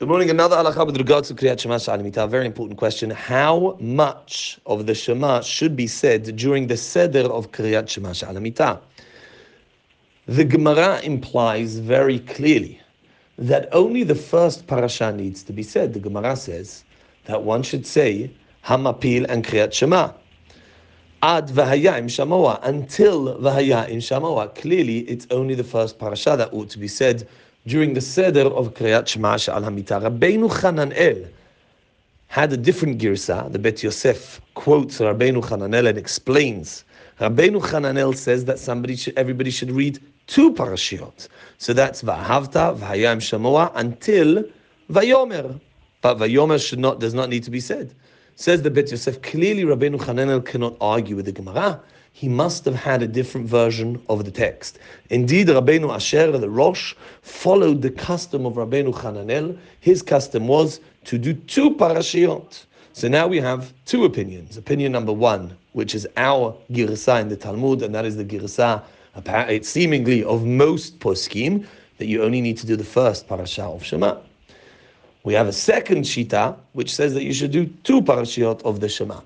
Good morning. Another halacha with regards to Kriyat Shema Shalimita. Very important question. How much of the Shema should be said during the Seder of Kriyat Shema Shalimita? The Gemara implies very clearly that only the first parasha needs to be said. The Gemara says that one should say Hamapil and Kriyat Shema. Ad v'haya im shamoa, until v'haya im shamoa. Clearly, it's only the first parasha that ought to be said during the Seder of Kriyat Shema Sha'al Hamita. Rabbeinu Chananel had a different girsa. The Bet Yosef quotes Rabbeinu Chananel and explains. Rabbeinu Chananel says that somebody should, everybody should read two parashiot. So that's V'ahavta, V'haya Im Shamoa, until Vayomer. But Vayomer should not, does not need to be said. Says the Bet Yosef, clearly Rabbeinu Chananel cannot argue with the Gemara he must have had a different version of the text. Indeed, Rabbeinu Asher, the Rosh, followed the custom of Rabbeinu Hananel. His custom was to do two parashiot. So now we have two opinions. Opinion number one, which is our girsa in the Talmud, and that is the girsa, seemingly of most poskim, that you only need to do the first parasha of Shema. We have a second shita, which says that you should do two parashiot of the Shema.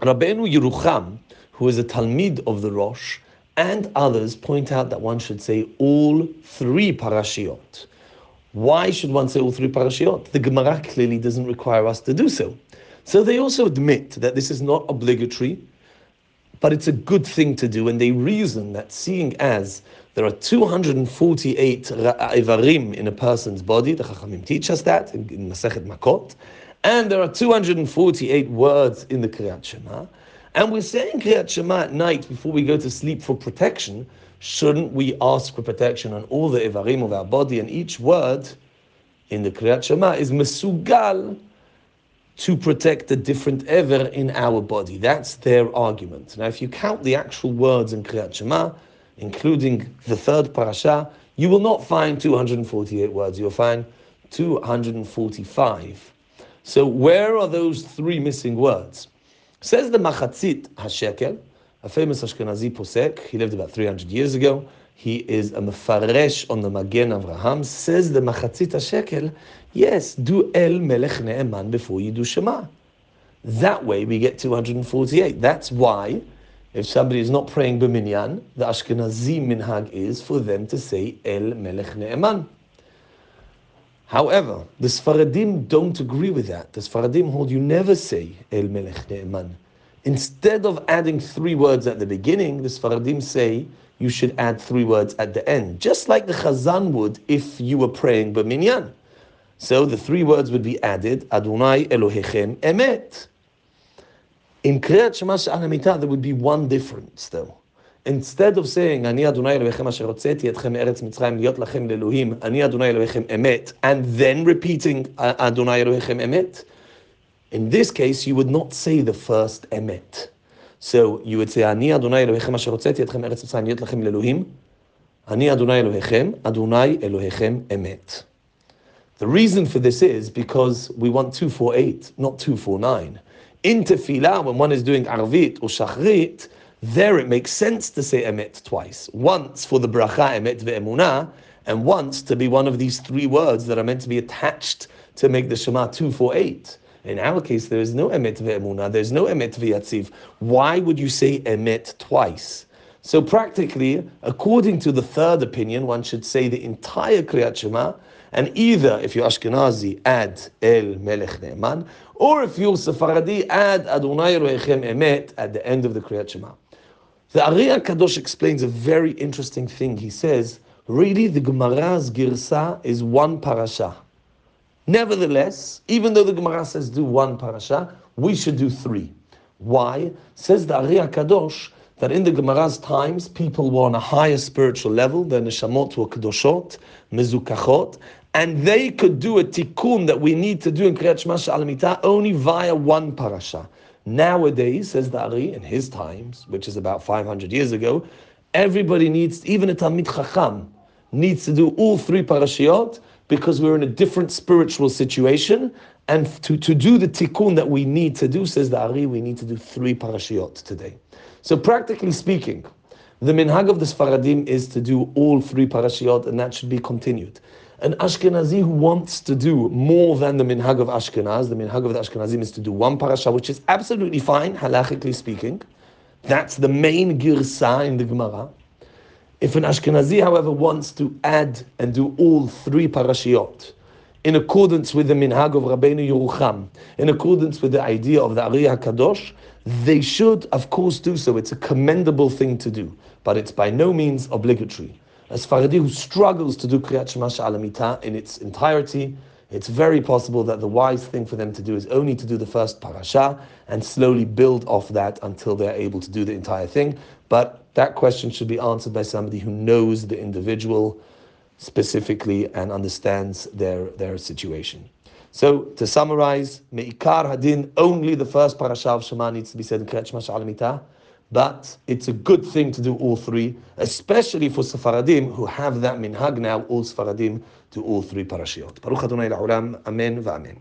Rabbeinu Yerucham, who is a Talmid of the Rosh, and others point out that one should say all three parashiot. Why should one say all three parashiot? The Gemara clearly doesn't require us to do so. So they also admit that this is not obligatory, but it's a good thing to do, and they reason that seeing as there are 248 ivarim in a person's body, the Chachamim teach us that in, Masechet Makot, and there are 248 words in the Kriyat Shema, and we're saying Kriyat Shema at night before we go to sleep for protection. Shouldn't we ask for protection on all the Ivarim of our body? And each word in the Kriyat Shema is Mesugal to protect a different ever in our body. That's their argument. Now, if you count the actual words in Kriyat Shema, including the third parasha, you will not find 248 words. You'll find 245. So, where are those three missing words? Says the Machatzit HaShekel, a famous Ashkenazi posek, he lived about 300 years ago. He is a mefaresh on the Magen Avraham. Says the Machatzit HaShekel, yes, do El Melech Ne'eman before you do Shema. That way we get 248. That's why, if somebody is not praying B'minyan, the Ashkenazi minhag is for them to say El Melech Ne'eman. However, the Sfaradim don't agree with that. The Sfaradim hold you never say El Melech Ne'eman. Instead of adding three words at the beginning, the Sfaradim say you should add three words at the end, just like the Chazan would if you were praying B'minyan. So the three words would be added, Adonai Elohechem Emet. In Kriyat Shema She'al there would be one difference though. Instead of saying, אני אדוני אלוהיכם אשר הוצאתי אתכם מארץ מצרים להיות לכם לאלוהים, אני אדוני אלוהיכם אמת, and then repeating אדוני אלוהיכם אמת, in this case you would not say the first אמת. So you would say, אני אדוני אלוהיכם אשר הוצאתי אתכם מארץ מצרים להיות לכם לאלוהים, אני אדוני אלוהיכם, אדוני אלוהיכם אמת. The reason for this is because we want 248, not 249. In tefillah, when one is doing arvit or shachrit, there it makes sense to say emet twice. Once for the bracha emet ve'emunah, and once to be one of these three words that are meant to be attached to make the Shema two for eight. In our case, there is no emet ve'emunah, there's no emet ve'yatziv. Why would you say emet twice? So practically, according to the third opinion, one should say the entire Kriyat Shema, and either, if you're Ashkenazi, add El Melech Ne'eman, or if you're Sephardi, add Adonai Elohechem Emet at the end of the Kriyat Shema. The Ari Kadosh explains a very interesting thing. He says, really, the Gemara's girsa is one parasha. Nevertheless, even though the Gemara says do one parasha, we should do three. Why? Says the Ari Kadosh that in the Gemara's times, people were on a higher spiritual level. Than the neshamot were kedoshot, mezukachot, and they could do a tikkun that we need to do in Kriyat Shema Alamita only via one parasha. Nowadays, says the Ari, in his times, which is about 500 years ago, everybody needs, even a Talmid Chacham, needs to do all three parashiot because we're in a different spiritual situation. And to, to do the tikkun that we need to do, says the Ari, we need to do three parashiot today. So practically speaking, the minhag of the Sfaradim is to do all three parashiot, and that should be continued. An Ashkenazi who wants to do more than the minhag of Ashkenaz, the minhag of the Ashkenazim is to do one parasha, which is absolutely fine, halachically speaking. That's the main girsa in the Gemara. If an Ashkenazi, however, wants to add and do all three parashiot, in accordance with the minhag of Rabbeinu Yerucham, in accordance with the idea of the Ari HaKadosh, they should, of course, do so. It's a commendable thing to do, but it's by no means obligatory. A Sfaradi who struggles to do Kriyat Shema Alamita in its entirety, it's very possible that the wise thing for them to do is only to do the first parasha and slowly build off that until they're able to do the entire thing. But that question should be answered by somebody who knows the individual specifically and understands their, their situation. So to summarize, Me'ikar Hadin, only the first parasha of Shema needs to be said in Kriyat Shema. But it's a good thing to do all three, especially for Sefaradim who have that minhag now, all Sefaradim do all three parashiot. Baruch Adonai La'olam, Amen va'amen.